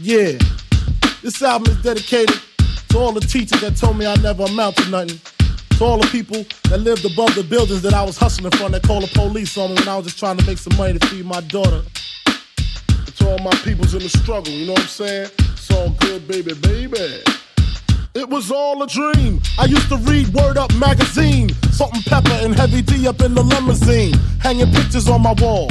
Yeah, this album is dedicated to all the teachers that told me I never amount to nothing. To all the people that lived above the buildings that I was hustling from that called the police on me when I was just trying to make some money to feed my daughter. To all my peoples in the struggle, you know what I'm saying? It's all good, baby, baby. It was all a dream. I used to read Word Up magazine. Salt-n-Pepa and Heavy D up in the limousine. Hanging pictures on my wall.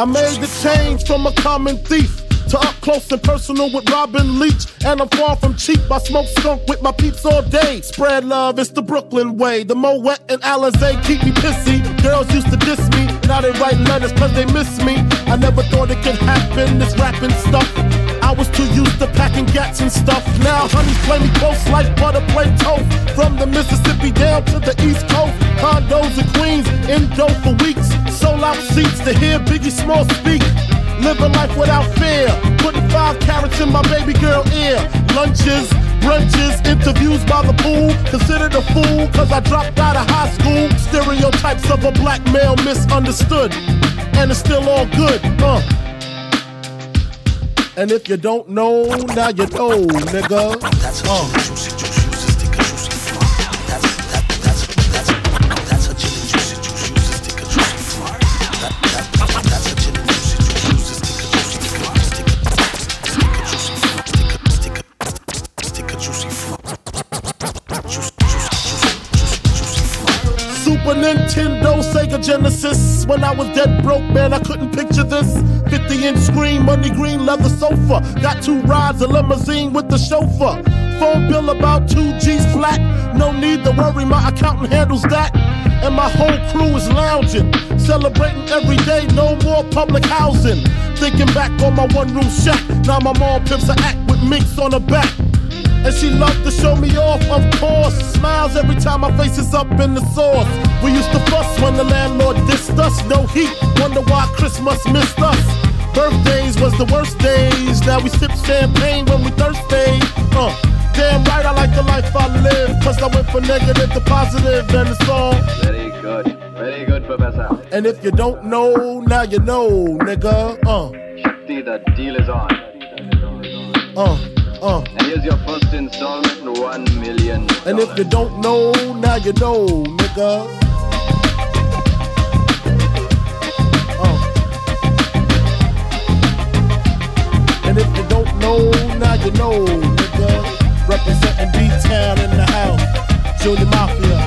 I made the change from a common thief to up close and personal with Robin Leach. And I'm far from cheap. I smoke skunk with my peeps all day. Spread love, it's the Brooklyn way. The Moet and Alizé keep me pissy. Girls used to diss me. Now they write letters cause they miss me. I never thought it could happen, this rapping stuff. I was too used to packing gats and stuff. Now honeys play me close like butter play toast. From the Mississippi down to the East to hear Biggie Small speak. Living life without fear. Putting five carats in my baby girl ear. Lunches, brunches, interviews by the pool. Considered a fool cause I dropped out of high school. Stereotypes of a black male misunderstood. And it's still all good, uh. And if you don't know, now you know, nigga. That's a Uh. Nintendo, Sega Genesis. When I was dead broke, man, I couldn't picture this. 50 inch screen, money green leather sofa. Got two rides, a limousine with the chauffeur. Phone bill about two G's flat. No need to worry, my accountant handles that. And my whole crew is lounging, celebrating every day, no more public housing. Thinking back on my one room shack, now my mom pimps a act with minks on her back. And she loved to show me off, of course. Smiles every time my face is up in the sauce. Used fuss when the landlord dissed us. No heat, wonder why Christmas missed us. Birthdays was the worst days. Now we sip champagne when we thirsty. Uh, damn right, I like the life I live. Cause I went from negative to positive, and it's all. Very good. Very good, Professor. And if you don't know, now you know, nigga. Uh, Shakti, the deal is on. uh, uh. And here's your first installment, one million. And if you don't know, now you know, nigga. D-Town in the house. Junior Mafia.